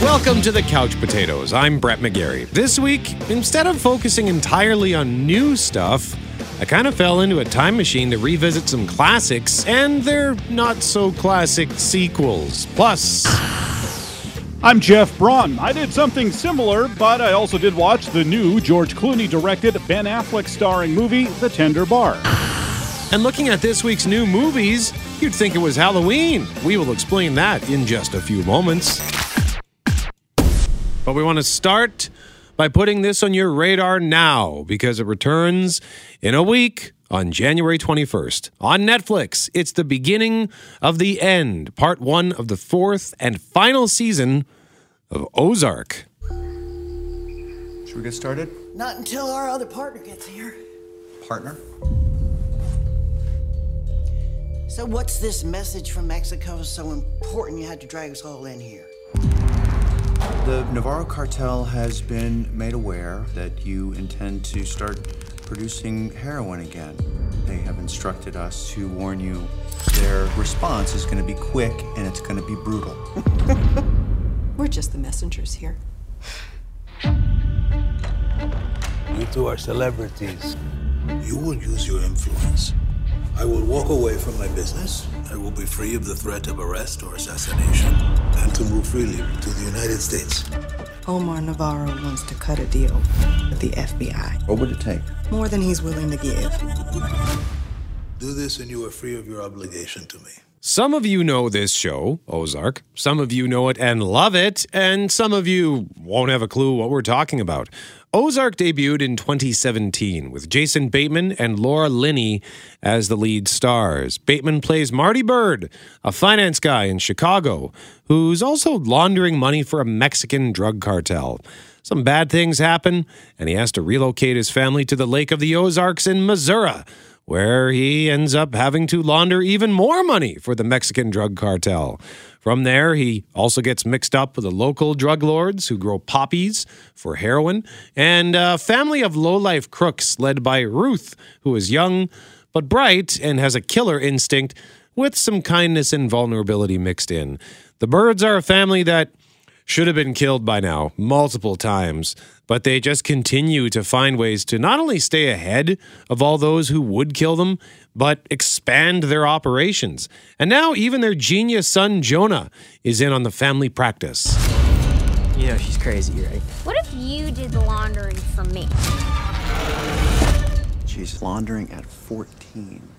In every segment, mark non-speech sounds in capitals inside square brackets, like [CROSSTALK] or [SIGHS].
Welcome to the Couch Potatoes. I'm Brett McGarry. This week, instead of focusing entirely on new stuff, I kind of fell into a time machine to revisit some classics and their not so classic sequels. Plus, I'm Jeff Braun. I did something similar, but I also did watch the new George Clooney directed Ben Affleck starring movie, The Tender Bar. and looking at this week's new movies, you'd think it was Halloween. We will explain that in just a few moments. But we want to start by putting this on your radar now because it returns in a week on January 21st on Netflix. It's the beginning of the end, part one of the fourth and final season of Ozark. Should we get started? Not until our other partner gets here. Partner? So, what's this message from Mexico so important you had to drag us all in here? The Navarro cartel has been made aware that you intend to start producing heroin again. They have instructed us to warn you their response is going to be quick and it's going to be brutal. [LAUGHS] We're just the messengers here. You two are celebrities. You will use your influence. I will walk away from my business. I will be free of the threat of arrest or assassination and to move freely to the United States. Omar Navarro wants to cut a deal with the FBI. What would it take? More than he's willing to give. Do this and you are free of your obligation to me. Some of you know this show, Ozark. Some of you know it and love it, and some of you won't have a clue what we're talking about. Ozark debuted in 2017 with Jason Bateman and Laura Linney as the lead stars. Bateman plays Marty Byrde, a finance guy in Chicago who's also laundering money for a Mexican drug cartel. Some bad things happen, and he has to relocate his family to the Lake of the Ozarks in Missouri where he ends up having to launder even more money for the Mexican drug cartel. From there, he also gets mixed up with the local drug lords who grow poppies for heroin and a family of lowlife crooks led by Ruth, who is young but bright and has a killer instinct with some kindness and vulnerability mixed in. The Byrdes are a family that should have been killed by now multiple times, but they just continue to find ways to not only stay ahead of all those who would kill them, but expand their operations. And now even their genius son Jonah is in on the family practice. You know she's crazy, right? What if you did the laundering for me? She's laundering at 14.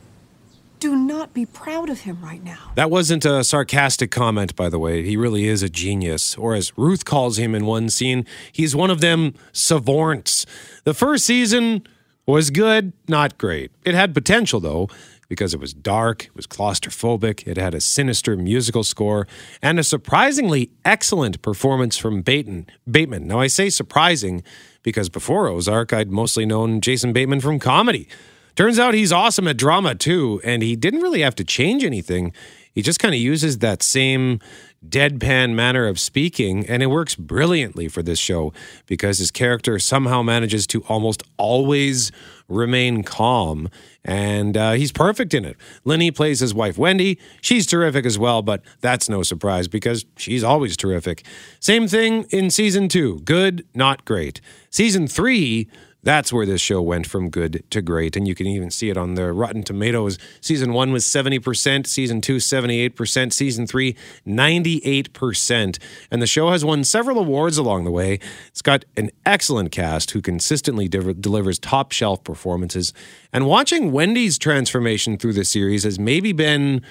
Do not be proud of him right now. That wasn't a sarcastic comment, by the way. He really is a genius. Or as Ruth calls him in one scene, he's one of them savants. The first season was good, not great. It had potential, though, because it was dark, it was claustrophobic, it had a sinister musical score, and a surprisingly excellent performance from Bateman. Bateman. Now, I say surprising because before Ozark, I'd mostly known Jason Bateman from comedy. Turns out he's awesome at drama too, and he didn't really have to change anything. He just kind of uses that same deadpan manner of speaking, and it works brilliantly for this show because his character somehow manages to almost always remain calm, and uh, he's perfect in it. Linney plays his wife Wendy. She's terrific as well, but that's no surprise because she's always terrific. Same thing in season two good, not great. Season three, that's where this show went from good to great. And you can even see it on the Rotten Tomatoes. Season one was 70%, season two, 78%, season three, 98%. And the show has won several awards along the way. It's got an excellent cast who consistently de- delivers top shelf performances. And watching Wendy's transformation through the series has maybe been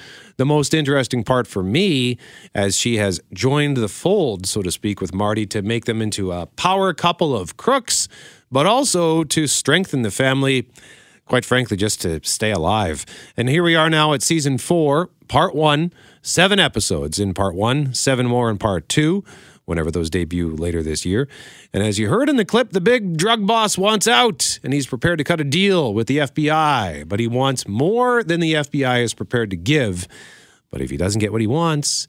the most interesting part for me as she has joined the fold, so to speak, with Marty to make them into a power couple of crooks but also to strengthen the family, quite frankly, just to stay alive. And here we are now at season four, part one, seven episodes in part one, seven more in part two. Whenever those debut later this year. And as you heard in the clip, the big drug boss wants out and he's prepared to cut a deal with the FBI, but he wants more than the FBI is prepared to give. But if he doesn't get what he wants,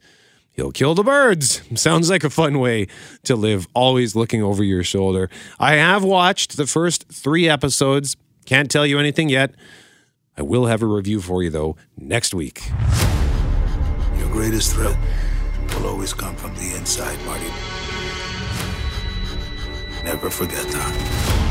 He'll kill the Byrdes. [LAUGHS] Sounds like a fun way to live, always looking over your shoulder. I have watched the first three episodes. Can't tell you anything yet. I will have a review for you, though, next week. Your greatest threat will always come from the inside, Marty. Never forget that.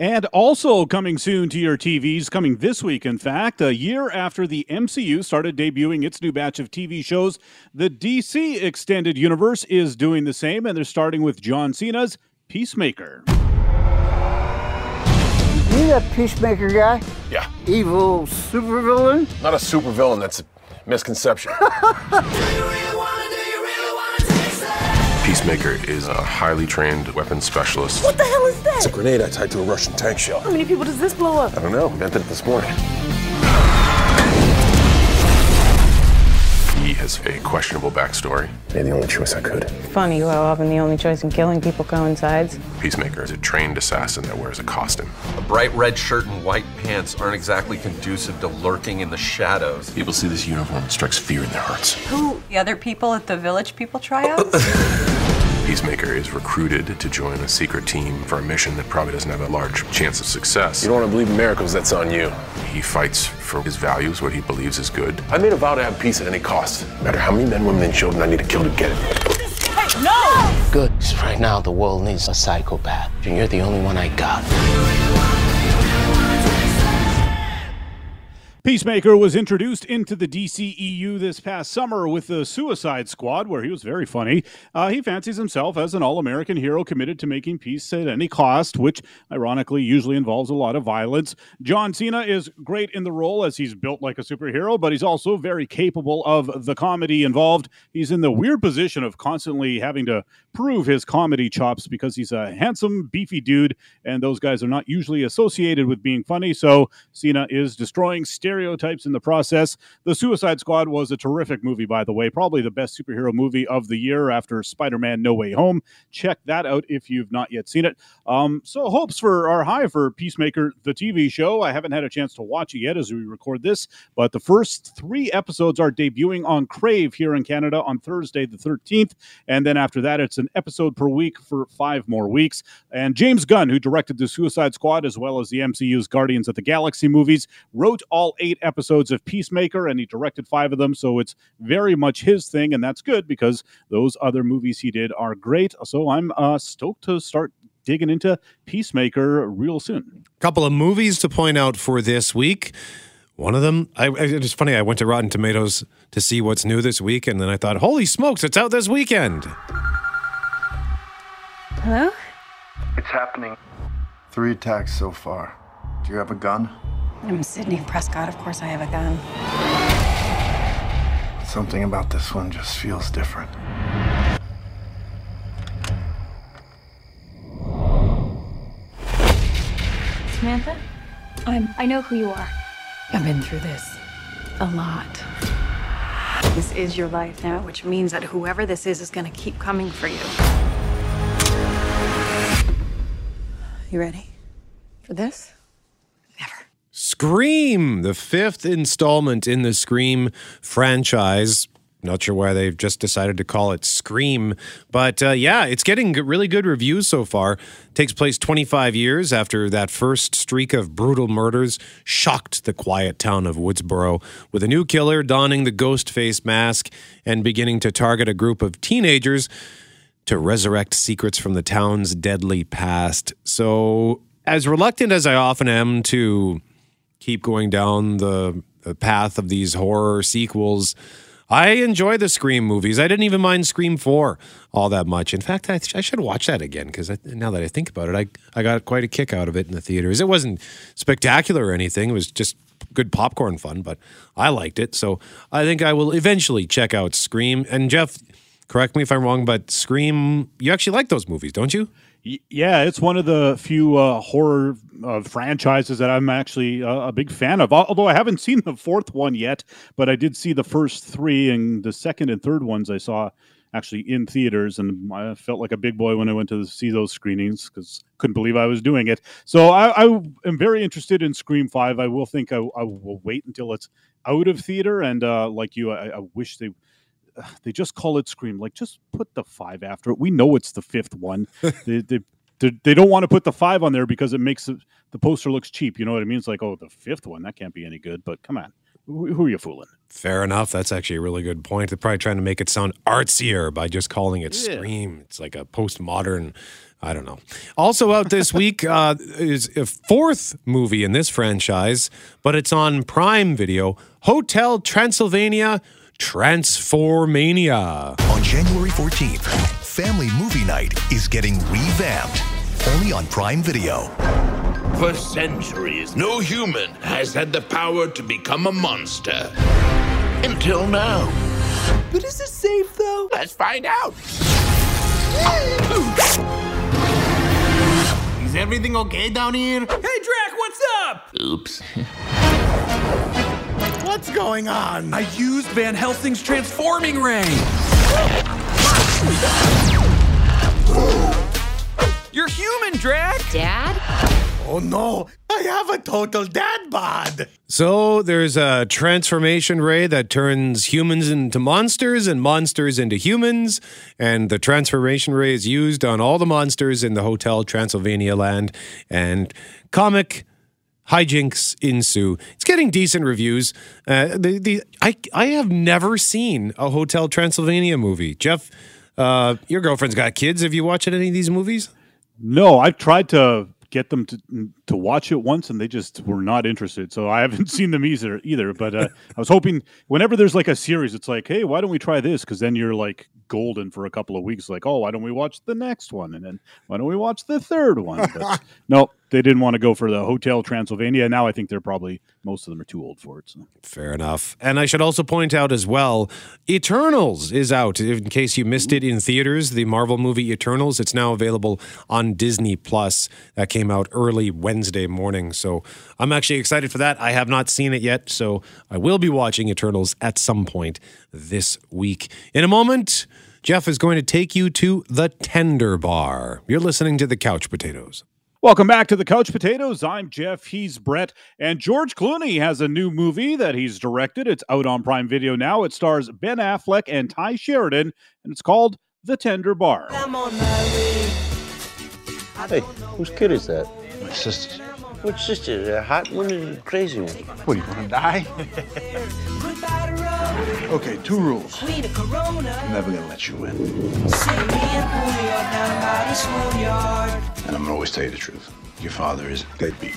And also coming soon to your TVs, coming this week, in fact, a year after the MCU started debuting its new batch of TV shows, the DC Extended Universe is doing the same, and they're starting with John Cena's Peacemaker. You that Peacemaker guy? Yeah. Evil supervillain? Not a supervillain, that's a misconception. [LAUGHS] Peacemaker is a highly trained weapons specialist. What the hell is that? It's a grenade I tied to a Russian tank shell. How many people does this blow up? I don't know. Invented it this morning. Has a questionable backstory. Made the only choice I could. Funny how often the only choice in killing people coincides. Peacemaker is a trained assassin that wears a costume. A bright red shirt and white pants aren't exactly conducive to lurking in the shadows. People see this uniform, it strikes fear in their hearts. Who? The other people at the Village People tryouts? [LAUGHS] Peacemaker is recruited to join a secret team for a mission that probably doesn't have a large chance of success. You don't want to believe in miracles, that's on you. He fights for his values, what he believes is good. I made a vow to have peace at any cost. No matter how many men, women, and children I need to kill to get it. Hey, no! Good. Right now, the world needs a psychopath, and you're the only one I got. Peacemaker was introduced into the DCEU this past summer with the Suicide Squad, where he was very funny. Uh, he fancies himself as an all American hero committed to making peace at any cost, which ironically usually involves a lot of violence. John Cena is great in the role as he's built like a superhero, but he's also very capable of the comedy involved. He's in the weird position of constantly having to prove his comedy chops because he's a handsome, beefy dude, and those guys are not usually associated with being funny. So Cena is destroying stereotypes in the process. The Suicide Squad was a terrific movie, by the way, probably the best superhero movie of the year after Spider Man No Way Home. Check that out if you've not yet seen it. Um, so, hopes for are high for Peacemaker, the TV show. I haven't had a chance to watch it yet as we record this, but the first three episodes are debuting on Crave here in Canada on Thursday, the 13th. And then after that, it's an episode per week for five more weeks. And James Gunn, who directed the Suicide Squad as well as the MCU's Guardians of the Galaxy movies, wrote all eight episodes of Peacemaker and he directed five of them. So it's very much his thing. And that's good because those other movies he did are great. So I'm uh, stoked to start digging into Peacemaker real soon. Couple of movies to point out for this week. One of them, I, it's funny. I went to Rotten Tomatoes to see what's new this week, and then I thought, "Holy smokes, it's out this weekend!" Hello? It's happening. Three attacks so far. Do you have a gun? I'm Sidney Prescott. Of course, I have a gun. Something about this one just feels different. Samantha? I'm, I know who you are. I've been through this a lot. This is your life now, which means that whoever this is is going to keep coming for you. You ready for this? Never. Scream, the fifth installment in the Scream franchise. Not sure why they've just decided to call it Scream, but uh, yeah, it's getting really good reviews so far. Takes place 25 years after that first streak of brutal murders shocked the quiet town of Woodsboro, with a new killer donning the ghost face mask and beginning to target a group of teenagers to resurrect secrets from the town's deadly past. So, as reluctant as I often am to keep going down the, the path of these horror sequels, I enjoy the Scream movies. I didn't even mind Scream 4 all that much. In fact, I, I should watch that again because now that I think about it, I, I got quite a kick out of it in the theaters. It wasn't spectacular or anything, it was just good popcorn fun, but I liked it. So I think I will eventually check out Scream. And Jeff, correct me if I'm wrong, but Scream, you actually like those movies, don't you? Yeah, it's one of the few uh, horror uh, franchises that I'm actually uh, a big fan of. Although I haven't [LAUGHS] seen the fourth one yet, but I did see the first three, and the second and third ones I saw actually in theaters, and I felt like a big boy when I went to see those screenings because couldn't believe I was doing it. So I, I am very interested in Scream Five. I will think I, I will wait until it's out of theater, and uh, like you, I, I wish they [SIGHS] they just call it Scream. Like, just put the five after it. We know it's the fifth one. [LAUGHS] they, they, they, they don't want to put the five on there because it makes the poster looks cheap. You know what I mean? It's like, oh, the fifth one that can't be any good. But come on, who, who are you fooling? Fair enough. That's actually a really good point. They're probably trying to make it sound artsier by just calling it Yeah. Scream. It's like a postmodern. I don't know. Also out this [LAUGHS] week uh, is a fourth movie in this franchise, but it's on Prime Video. Hotel Transylvania Transformania. On January 14th, Family Movie Night is getting revamped. Only on Prime Video. For centuries, no human has had the power to become a monster. Until now. But is it safe though? Let's find out. Is everything okay down here? Hey Drac, what's up? Oops. [LAUGHS] What's going on? I used Van Helsing's transforming ray. You're human, Drac. Dad? Oh no, I have a total dad bod. So there's a transformation ray that turns humans into monsters and monsters into humans. And the transformation ray is used on all the monsters in the Hotel Transylvania land. And comic hijinks ensue. It's getting decent reviews. Uh, the, the, I, I have never seen a Hotel Transylvania movie. Jeff, uh, your girlfriend's got kids. Have you watched any of these movies? No, I've tried to get them to to watch it once, and they just were not interested. So I haven't [LAUGHS] seen them either. Either, but uh, I was hoping whenever there's like a series, it's like, hey, why don't we try this? Because then you're like golden for a couple of weeks. Like, oh, why don't we watch the next one? And then why don't we watch the third one? But [LAUGHS] no, they didn't want to go for the Hotel Transylvania. Now I think they're probably most of them are too old for it. So. Fair enough. And I should also point out as well, Eternals is out. In case you missed it in theaters, the Marvel movie Eternals, it's now available on Disney Plus. That came out early Wednesday morning. So I'm actually excited for that. I have not seen it yet, so I will be watching Eternals at some point this week. In a moment, Jeff is going to take you to the Tender Bar. You're listening to the Couch Potatoes. Welcome back to the Couch Potatoes. I'm Jeff. He's Brett. And George Clooney has a new movie that he's directed. It's out on Prime Video now. It stars Ben Affleck and Tye Sheridan, and it's called The Tender Bar. Hey, whose kid is that? My sister's. Which sister? The hot one or the crazy one? What, you gonna die? [LAUGHS] okay, two rules. I'm never gonna let you win. And I'm gonna always tell you the truth. Your father is deadbeat.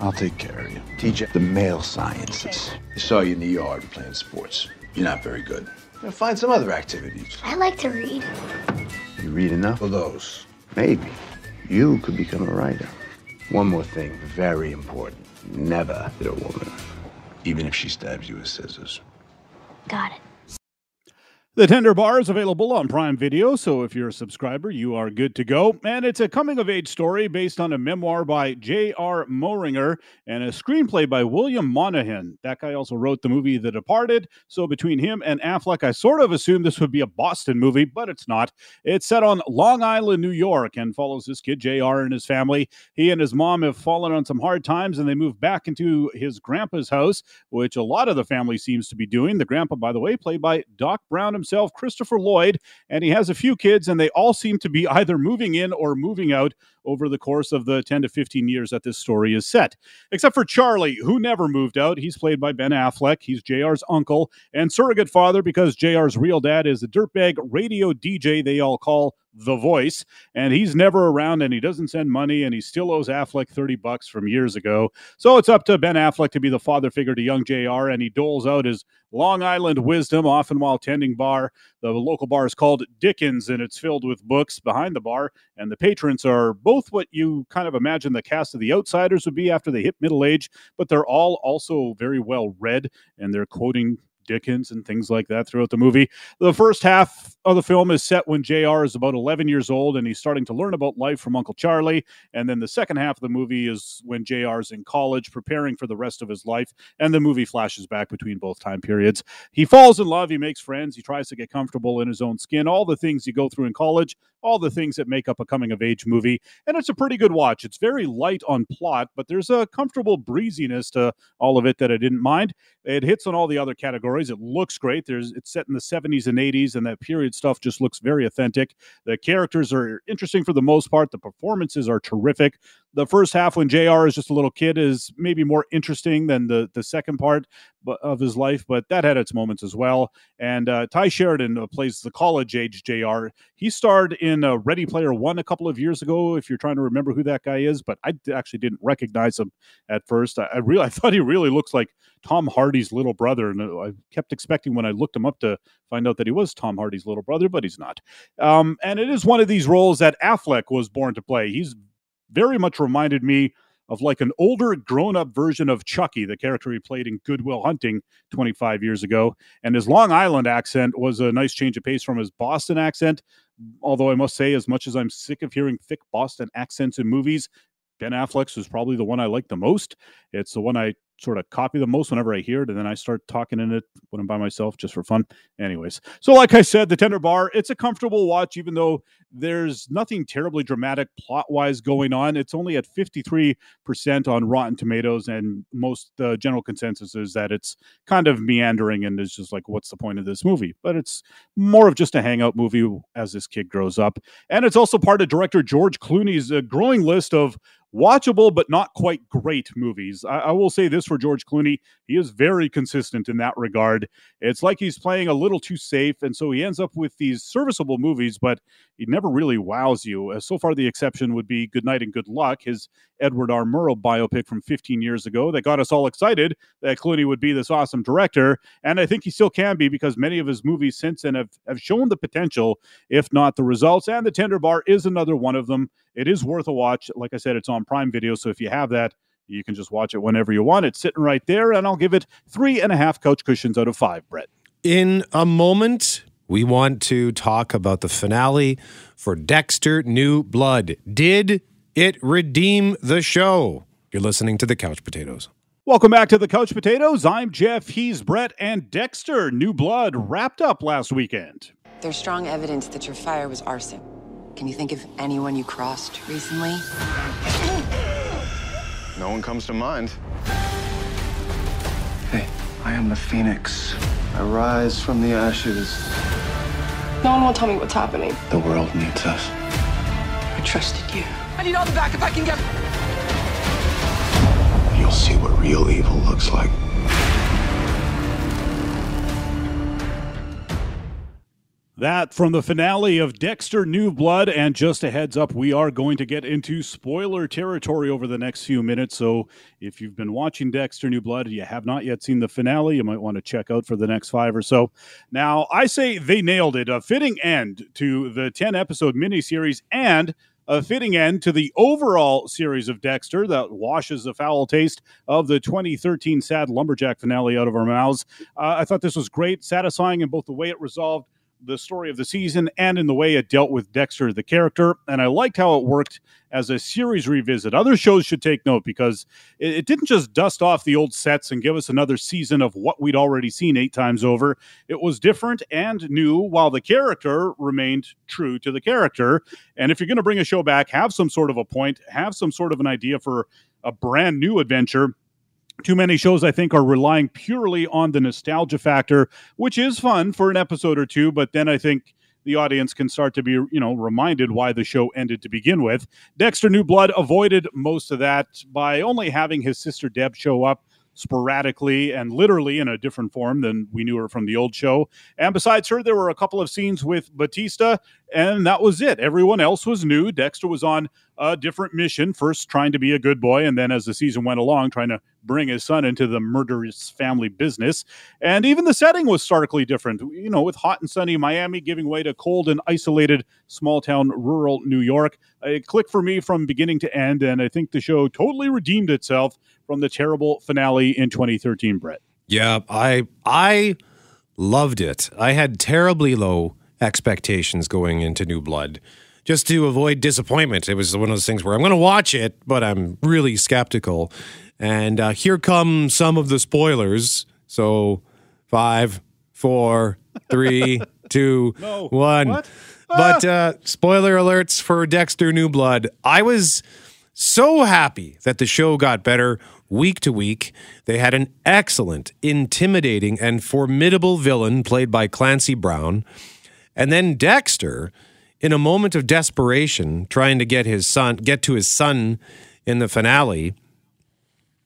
I'll take care of you. Teach you the male sciences. I saw you in the yard playing sports. You're not very good. Now find some other activities. I like to read. You read enough of those? Maybe. You could become a writer. One more thing, very important. Never hit a woman, even if she stabs you with scissors. Got it. The Tender Bar is available on Prime Video, so if you're a subscriber, you are good to go. And it's a coming of age story based on a memoir by J.R. Moehringer and a screenplay by William Monahan. That guy also wrote the movie The Departed. So between him and Affleck, I sort of assumed this would be a Boston movie, but it's not. It's set on Long Island, New York, and follows this kid, J.R., and his family. He and his mom have fallen on some hard times, and they move back into his grandpa's house, which a lot of the family seems to be doing. The grandpa, by the way, played by Doc Brown himself, Christopher Lloyd, and he has a few kids, and they all seem to be either moving in or moving out over the course of the 10 to 15 years that this story is set. Except for Charlie, who never moved out. He's played by Ben Affleck. He's JR's uncle and surrogate father because JR's real dad is a dirtbag radio DJ they all call the voice and he's never around and he doesn't send money and he still owes affleck 30 bucks from years ago. So it's up to ben affleck to be the father figure to young jr and he doles out his long island wisdom often while tending bar. The local bar is called dickens and it's filled with books behind the bar and the patrons are both what you kind of imagine the cast of the outsiders would be after they hit middle age but they're all also very well read and they're quoting Dickens and things like that throughout the movie. The first half of the film is set when JR is about 11 years old and he's starting to learn about life from Uncle Charlie. And then the second half of the movie is when JR is in college preparing for the rest of his life. And the movie flashes back between both time periods. He falls in love, he makes friends, he tries to get comfortable in his own skin, all the things you go through in college, all the things that make up a coming of age movie. And it's a pretty good watch. It's very light on plot, but there's a comfortable breeziness to all of it that I didn't mind. It hits on all the other categories. It looks great. There's it's set in the 70s and 80s, and that period stuff just looks very authentic. The characters are interesting for the most part. The performances are terrific. The first half when Jr. is just a little kid is maybe more interesting than the the second part of his life, but that had its moments as well. And uh, Tye Sheridan uh, plays the college age Jr. He starred in uh, Ready Player One a couple of years ago. If you're trying to remember who that guy is, but I actually didn't recognize him at first. I, I really I [LAUGHS] thought he really looks like Tom Hardy's little brother, and uh, I kept expecting when I looked him up to find out that he was Tom Hardy's little brother, but he's not. Um, and it is one of these roles that Affleck was born to play. He's very much reminded me of like an older, grown up version of Chuckie, the character he played in Good Will Hunting 25 years ago. And his Long Island accent was a nice change of pace from his Boston accent. Although I must say, as much as I'm sick of hearing thick Boston accents in movies, Ben Affleck's is probably the one I like the most. It's the one I sort of copy the most whenever I hear it, and then I start talking in it when I'm by myself just for fun. Anyways, so like I said, the Tender Bar, it's a comfortable watch, even though there's nothing terribly dramatic plot wise going on. It's only at 53% on Rotten Tomatoes, and most the general consensus is that it's kind of meandering and is just like, what's the point of this movie? But it's more of just a hangout movie as this kid grows up. And it's also part of director George Clooney's uh, growing list of watchable but not quite great movies. I, I, will say this for George Clooney: he is very consistent in that regard. It's like he's playing a little too safe, and so he ends up with these serviceable movies, but he never really wows you. Uh, so far, the exception would be Good Night and Good Luck, his Edward R. Murrow biopic from 15 years ago that got us all excited that Clooney would be this awesome director, and I think he still can be because many of his movies since then have, have shown the potential, if not the results. And The Tender Bar is another one of them. It is worth a watch. Like I said, it's on Prime Video. So if you have that, you can just watch it whenever you want. It's sitting right there, and I'll give it three and a half couch cushions out of five, Brett. In a moment, we want to talk about the finale for Dexter New Blood. Did it redeem the show? You're listening to the Couch Potatoes. Welcome back to the Couch Potatoes. I'm Jeff, he's Brett, and Dexter New Blood wrapped up last weekend. There's strong evidence that your fire was arson. Can you think of anyone you crossed recently? No one comes to mind. Hey, I am the Phoenix. I rise from the ashes. No one will tell me what's happening. The world needs us. I trusted you. I need all the backup I can get. You'll see what real evil looks like. That from the finale of Dexter New Blood. And just a heads up, we are going to get into spoiler territory over the next few minutes. So if you've been watching Dexter New Blood, and you have not yet seen the finale, you might want to check out for the next five or so. Now, I say they nailed it. A fitting end to the 10 episode miniseries and a fitting end to the overall series of Dexter that washes the foul taste of the 2013 sad lumberjack finale out of our mouths. Uh, I thought this was great, satisfying in both the way it resolved the story of the season and in the way it dealt with Dexter, the character. And I liked how it worked as a series revisit. Other shows should take note because it, it, didn't just dust off the old sets and give us another season of what we'd already seen eight times over. It was different and new while the character remained true to the character. And if you're going to bring a show back, have some sort of a point, have some sort of an idea for a brand new adventure too many shows, I think, are relying purely on the nostalgia factor, which is fun for an episode or two, but then I think the audience can start to be, you know, reminded why the show ended to begin with. Dexter New Blood avoided most of that by only having his sister Deb show up sporadically and literally in a different form than we knew her from the old show. And besides her, there were a couple of scenes with Batista, and that was it. Everyone else was new. Dexter was on a different mission, first trying to be a good boy, and then as the season went along, trying to bring his son into the murderous family business. And even the setting was starkly different, you know, with hot and sunny Miami giving way to cold and isolated small town rural New York. It clicked for me from beginning to end, and I think the show totally redeemed itself from the terrible finale in 2013, Brett. Yeah, I I loved it. I had terribly low expectations going into New Blood just to avoid disappointment. It was one of those things where I'm going to watch it, but I'm really skeptical. And uh, here come some of the spoilers. So, five, four, three, [LAUGHS] two, no. one. What? But uh, spoiler alerts for Dexter New Blood. I was so happy that the show got better week to week. They had an excellent, intimidating, and formidable villain played by Clancy Brown. And then Dexter, in a moment of desperation, trying to get his son, get to his son in the finale,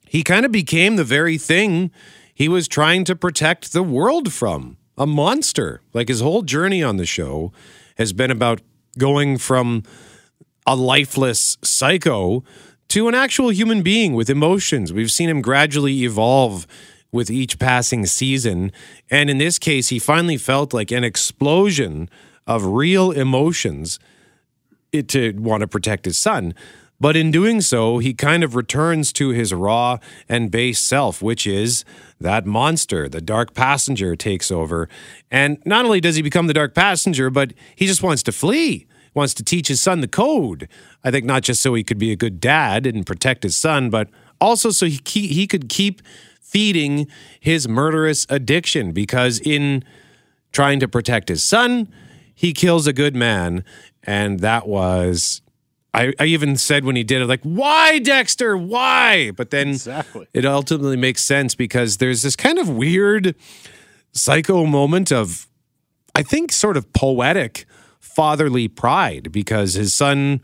he kind of became the very thing he was trying to protect the world from a monster. Like his whole journey on the show has been about going from a lifeless psycho to an actual human being with emotions. We've seen him gradually evolve with each passing season. And in this case, he finally felt like an explosion of real emotions to want to protect his son. But in doing so, he kind of returns to his raw and base self, which is that monster. The dark passenger takes over. And not only does he become the dark passenger, but he just wants to flee, wants to teach his son the code. I think not just so he could be a good dad and protect his son, but also so he, he could keep feeding his murderous addiction because in trying to protect his son, he kills a good man. And that was I, I, even said when he did it, like, why, Dexter? Why? But then exactly. it ultimately makes sense because there's this kind of weird psycho moment of, I think, sort of poetic fatherly pride because his son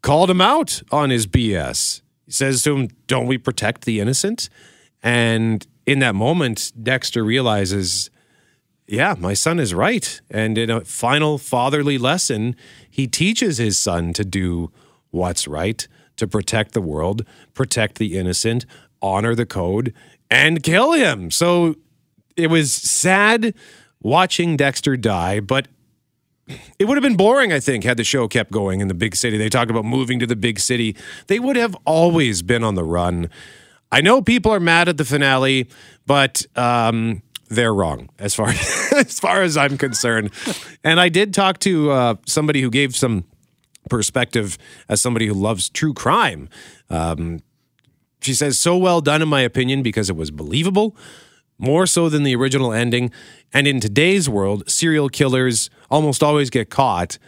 called him out on his BS. He says to him, Don't we protect the innocent? And in that moment, Dexter realizes, yeah, my son is right. And in a final fatherly lesson, he teaches his son to do what's right, to protect the world, protect the innocent, honor the code, and kill him. So it was sad watching Dexter die, but it would have been boring, I think, had the show kept going in the big city. They talked about moving to the big city. They would have always been on the run. I know people are mad at the finale, but um, they're wrong as far [LAUGHS] as far as I'm concerned. And I did talk to uh, somebody who gave some perspective as somebody who loves true crime. Um, she says so well done in my opinion because it was believable, more so than the original ending. And in today's world, serial killers almost always get caught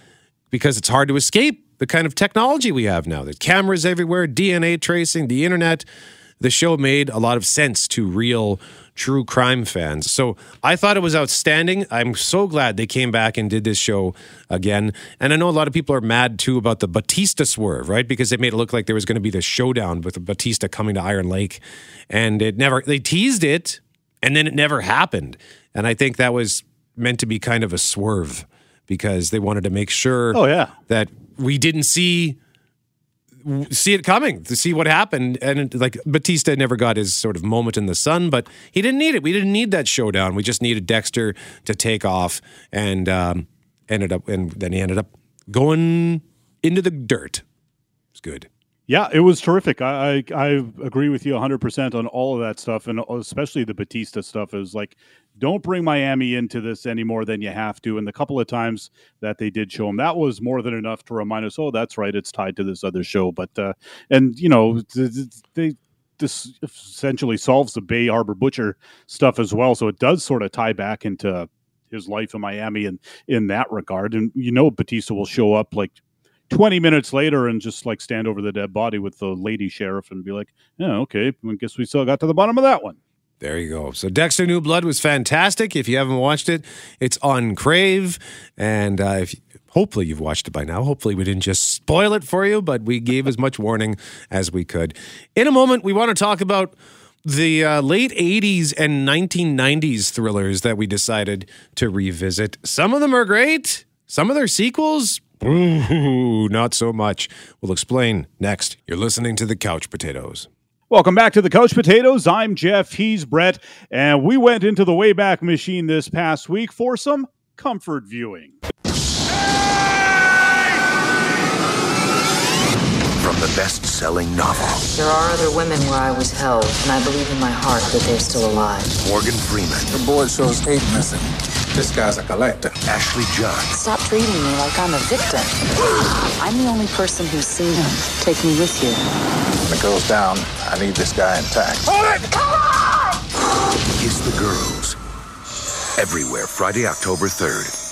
because it's hard to escape the kind of technology we have now. There's cameras everywhere, DNA tracing, the internet. The show made a lot of sense to real true crime fans. So I thought it was outstanding. I'm so glad they came back and did this show again. And I know a lot of people are mad too about the Batista swerve, right? Because they made it look like there was going to be this showdown with Batista coming to Iron Lake. And it never, they teased it and then it never happened. And I think that was meant to be kind of a swerve because they wanted to make sure oh, yeah. that we didn't see see it coming to see what happened. And it, like Batista never got his sort of moment in the sun, but he didn't need it. We didn't need that showdown. We just needed Dexter to take off and um, ended up, and then he ended up going into the dirt. It's good. Yeah, it was terrific. I, I, I agree with you 100% on all of that stuff, and especially the Batista stuff. Is like, don't bring Miami into this any more than you have to. And the couple of times that they did show him, that was more than enough to remind us, oh, that's right, it's tied to this other show. But, uh, and, you know, they, this essentially solves the Bay Harbor Butcher stuff as well. So it does sort of tie back into his life in Miami and in that regard. And, you know, Batista will show up like 20 minutes later and just like stand over the dead body with the lady sheriff and be like, yeah, okay, I guess we still got to the bottom of that one. There you go. So Dexter New Blood was fantastic. If you haven't watched it, it's on Crave. And uh, if hopefully you've watched it by now. Hopefully we didn't just spoil it for you, but we gave as much warning as we could. In a moment, we want to talk about the uh, late 80s and 1990s thrillers that we decided to revisit. Some of them are great. Some of their sequels, Ooh, not so much. We'll explain next. You're listening to the Couch Potatoes. Welcome back to the Couch Potatoes. I'm Jeff. He's Brett. And we went into the Wayback Machine this past week for some comfort viewing. From the best selling novel. There are other women where I was held, and I believe in my heart that they're still alive. Morgan Freeman. The board shows eight missing. This guy's a collector. Ashley Judd. Stop treating me like I'm a victim. I'm the only person who's seen him. Take me with you. When it goes down, I need this guy intact. Hold it! Come on! Kiss the Girls. Everywhere, Friday, October 3rd.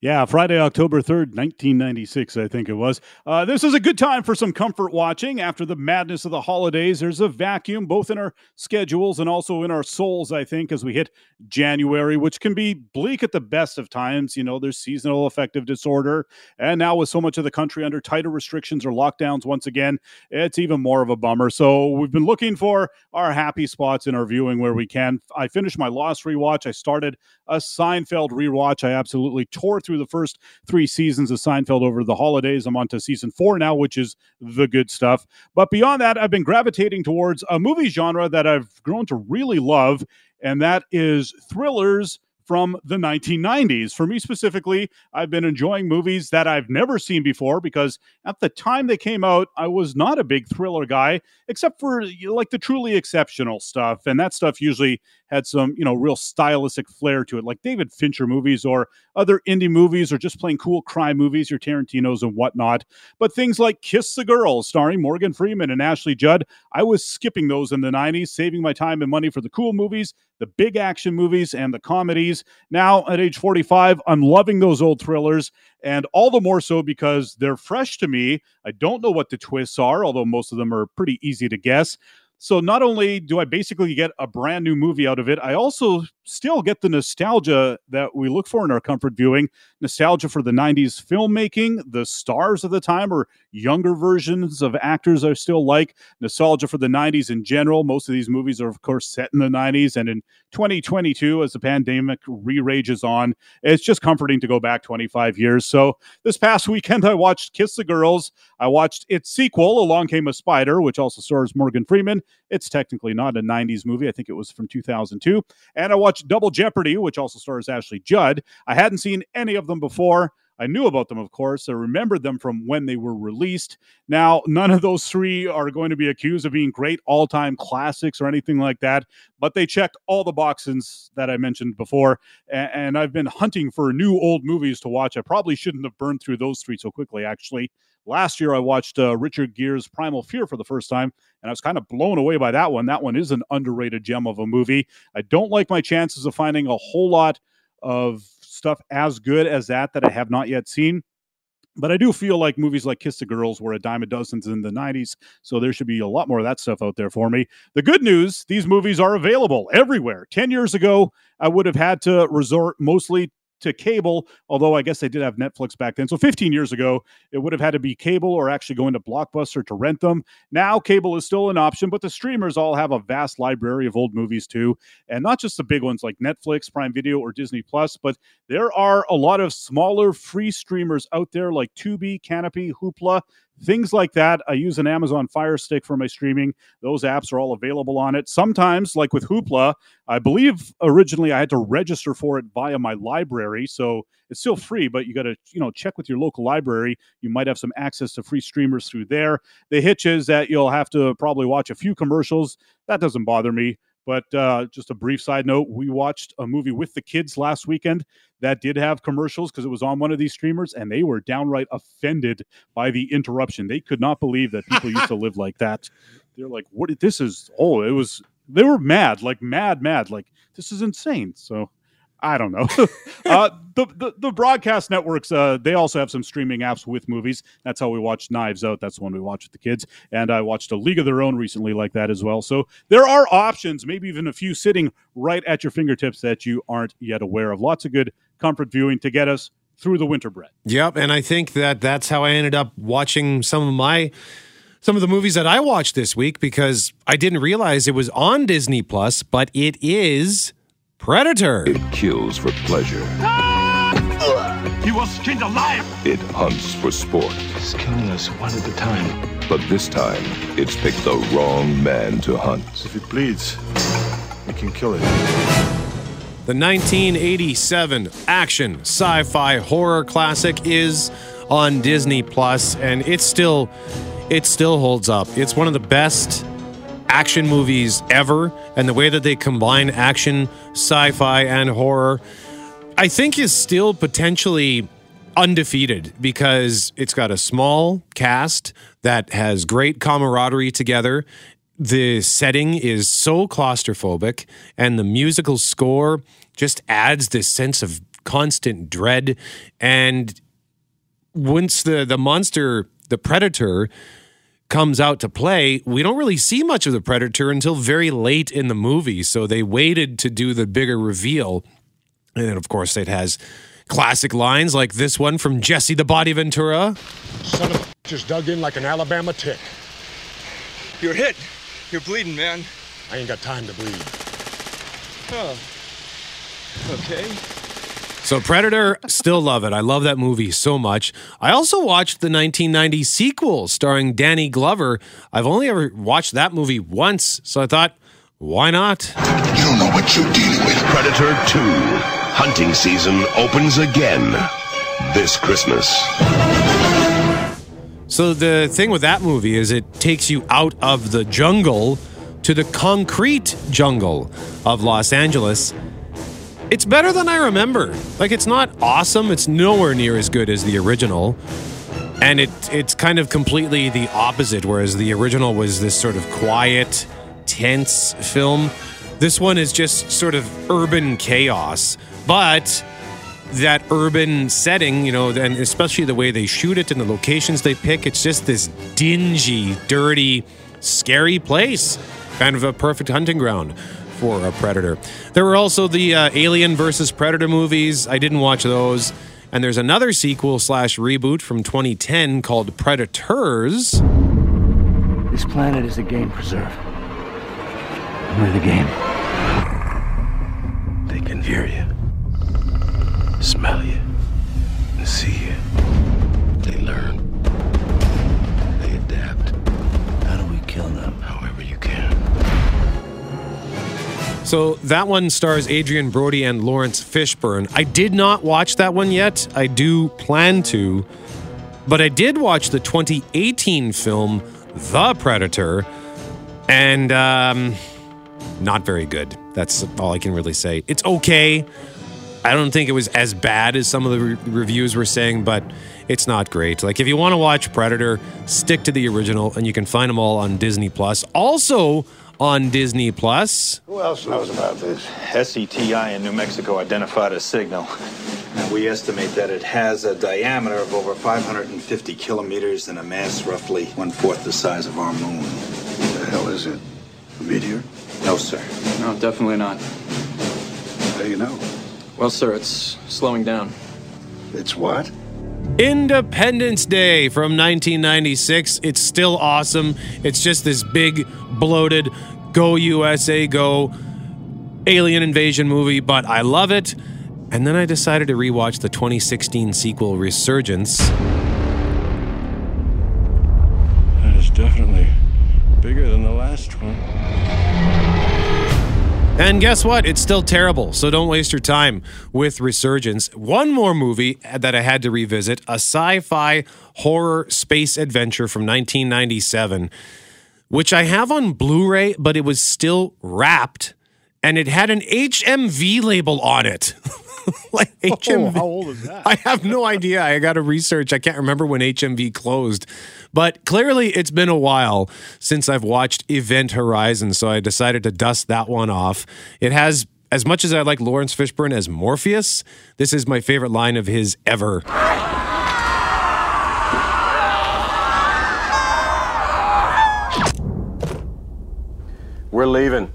Yeah, Friday, October 3rd, 1996, I think it was. Uh, this is a good time for some comfort watching. After the madness of the holidays, there's a vacuum both in our schedules and also in our souls, I think, as we hit January, which can be bleak at the best of times. You know, there's seasonal affective disorder. And now, with so much of the country under tighter restrictions or lockdowns once again, it's even more of a bummer. So, we've been looking for our happy spots in our viewing where we can. I finished my Lost rewatch. I started a Seinfeld rewatch. I absolutely tore through the first three seasons of Seinfeld over the holidays. I'm on to season four now, which is the good stuff. But beyond that, I've been gravitating towards a movie genre that I've grown to really love, and that is thrillers from the 1990s. For me specifically, I've been enjoying movies that I've never seen before because at the time they came out, I was not a big thriller guy, except for like the truly exceptional stuff. And that stuff usually had some, you know, real stylistic flair to it, like David Fincher movies or other indie movies or just plain cool crime movies, your Tarantinos and whatnot. But things like Kiss the Girl, starring Morgan Freeman and Ashley Judd, I was skipping those in the 90s, saving my time and money for the cool movies, the big action movies, and the comedies. Now, at age 45, I'm loving those old thrillers, and all the more so because they're fresh to me. I don't know what the twists are, although most of them are pretty easy to guess. So not only do I basically get a brand new movie out of it, I also still get the nostalgia that we look for in our comfort viewing nostalgia for the 90s filmmaking, the stars of the time, or younger versions of actors I still like, nostalgia for the 90s in general. Most of these movies are, of course, set in the 90s. And in 2022, as the pandemic re rages on, it's just comforting to go back 25 years. So this past weekend, I watched Kiss the Girls. I watched its sequel, Along Came a Spider, which also stars Morgan Freeman. It's technically not a 90s movie. I think it was from 2002. And I watched Double Jeopardy, which also stars Ashley Judd. I hadn't seen any of them before. I knew about them, of course. I remembered them from when they were released. Now, none of those three are going to be accused of being great all time classics or anything like that, but they check all the boxes that I mentioned before. And I've been hunting for new old movies to watch. I probably shouldn't have burned through those three so quickly, actually. Last year, I watched uh, Richard Gere's Primal Fear for the first time, and I was kind of blown away by that one. That one is an underrated gem of a movie. I don't like my chances of finding a whole lot of stuff as good as that that I have not yet seen. But I do feel like movies like Kiss the Girls were a dime a dozen in the 90s, so there should be a lot more of that stuff out there for me. The good news these movies are available everywhere. 10 years ago, I would have had to resort mostly to cable, although I guess they did have Netflix back then. So 15 years ago, it would have had to be cable or actually going to Blockbuster to rent them. Now, cable is still an option, but the streamers all have a vast library of old movies too. And not just the big ones like Netflix, Prime Video, or Disney Plus, but there are a lot of smaller free streamers out there like Tubi, Kanopy, Hoopla things like that. I use an Amazon Fire Stick for my streaming. Those apps are all available on it. Sometimes, like with Hoopla, I believe originally I had to register for it via my library, so it's still free, but you got to you know check with your local library. You might have some access to free streamers through there. The hitch is that you'll have to probably watch a few commercials. That doesn't bother me. But uh, just a brief side note: we watched a movie with the kids last weekend that did have commercials because it was on one of these streamers, and they were downright offended by the interruption. They could not believe that people used to live like that. [LAUGHS] They're like, "What? This is oh, it was." They were mad, like mad, mad, like this is insane. So I don't know. [LAUGHS] uh, the, the, the broadcast networks uh, they also have some streaming apps with movies. That's how we watch Knives Out. That's the one we watch with the kids, and I watched A League of Their Own recently, like that as well. So there are options, maybe even a few sitting right at your fingertips that you aren't yet aware of. Lots of good comfort viewing to get us through the winter Brett. Yep, and I think that that's how I ended up watching some of my some of the movies that I watched this week because I didn't realize it was on Disney Plus, but it is Predator. It kills for pleasure. Ah! He was skinned alive. It hunts for sport. It's killing us one at a time. But this time, it's picked the wrong man to hunt. If it bleeds, we can kill it. The 1987 action sci-fi horror classic is on Disney Plus, and it still it still holds up. It's one of the best action movies ever, and the way that they combine action, sci fi, and horror, I think is still potentially undefeated because it's got a small cast that has great camaraderie together. The setting is so claustrophobic, and the musical score just adds this sense of constant dread. And once the, the monster, the predator, comes out to play, we don't really see much of the predator until very late in the movie. So they waited to do the bigger reveal. And then, of course, it has classic lines like this one from Jesse the Body Ventura. Son of a just dug in like an Alabama tick. You're hit. You're bleeding, man. I ain't got time to bleed. Oh. Okay. So Predator, still love it. I love that movie so much. I also watched the 1990 sequel starring Danny Glover. I've only ever watched that movie once, so I thought, why not? You don't know what you're dealing with. Predator 2. Hunting season opens again this Christmas. So the thing with that movie is it takes you out of the jungle to the concrete jungle of Los Angeles. It's better than I remember. Like it's not awesome. It's nowhere near as good as the original. And it it's kind of completely the opposite whereas the original was this sort of quiet, tense film. This one is just sort of urban chaos. But that urban setting, you know, and especially the way they shoot it and the locations they pick, it's just this dingy, dirty, scary place. Kind of a perfect hunting ground for a predator. There were also the uh, Alien versus Predator movies. I didn't watch those. And there's another sequel slash reboot from 2010 called Predators. This planet is a game preserve. We're the game. They can hear you, smell you, and see you. So that one stars Adrien Brody and Laurence Fishburne. I did not watch that one yet. I do plan to. But I did watch the 2018 film The Predator, and um, not very good. That's all I can really say. It's okay. I don't think it was as bad as some of the re- reviews were saying, but it's not great. Like if you want to watch Predator, stick to the original, and you can find them all on Disney Plus. Also on Disney Plus. Who else knows about this? SETI in New Mexico identified a signal. And we estimate that it has a diameter of over 550 kilometers and a mass roughly one fourth the size of our moon. What the hell is it? A meteor? No, sir. No, definitely not. How do you know? Well, sir, it's slowing down. It's what? Independence Day from 1996. It's still awesome. It's just this big, bloated, go USA, go alien invasion movie, but I love it. And then I decided to rewatch the 2016 sequel, Resurgence. That is definitely bigger than the last one. And guess what? It's still terrible. So don't waste your time with Resurgence. One more movie that I had to revisit a sci fi horror space adventure from 1997, which I have on Blu ray, but it was still wrapped and it had an HMV label on it. [LAUGHS] [LAUGHS] like HMV. Oh, how old is that? I have no idea. I got to research. I can't remember when HMV closed. But clearly, it's been a while since I've watched Event Horizon, so I decided to dust that one off. It has, as much as I like Laurence Fishburne as Morpheus, this is my favorite line of his ever. We're leaving.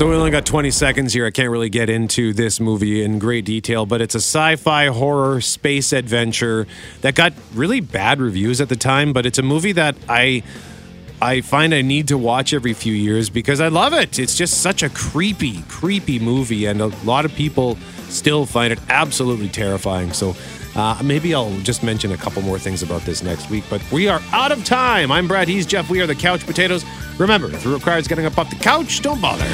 So we only got 20 seconds here. I can't really get into this movie in great detail, but it's a sci-fi horror space adventure that got really bad reviews at the time, but it's a movie that I I find I need to watch every few years because I love it. It's just such a creepy, creepy movie and a lot of people still find it absolutely terrifying. So uh, maybe I'll just mention a couple more things about this next week, but we are out of time. I'm Brad. He's Jeff. We are the Couch Potatoes. Remember, if it requires getting up off the couch, don't bother.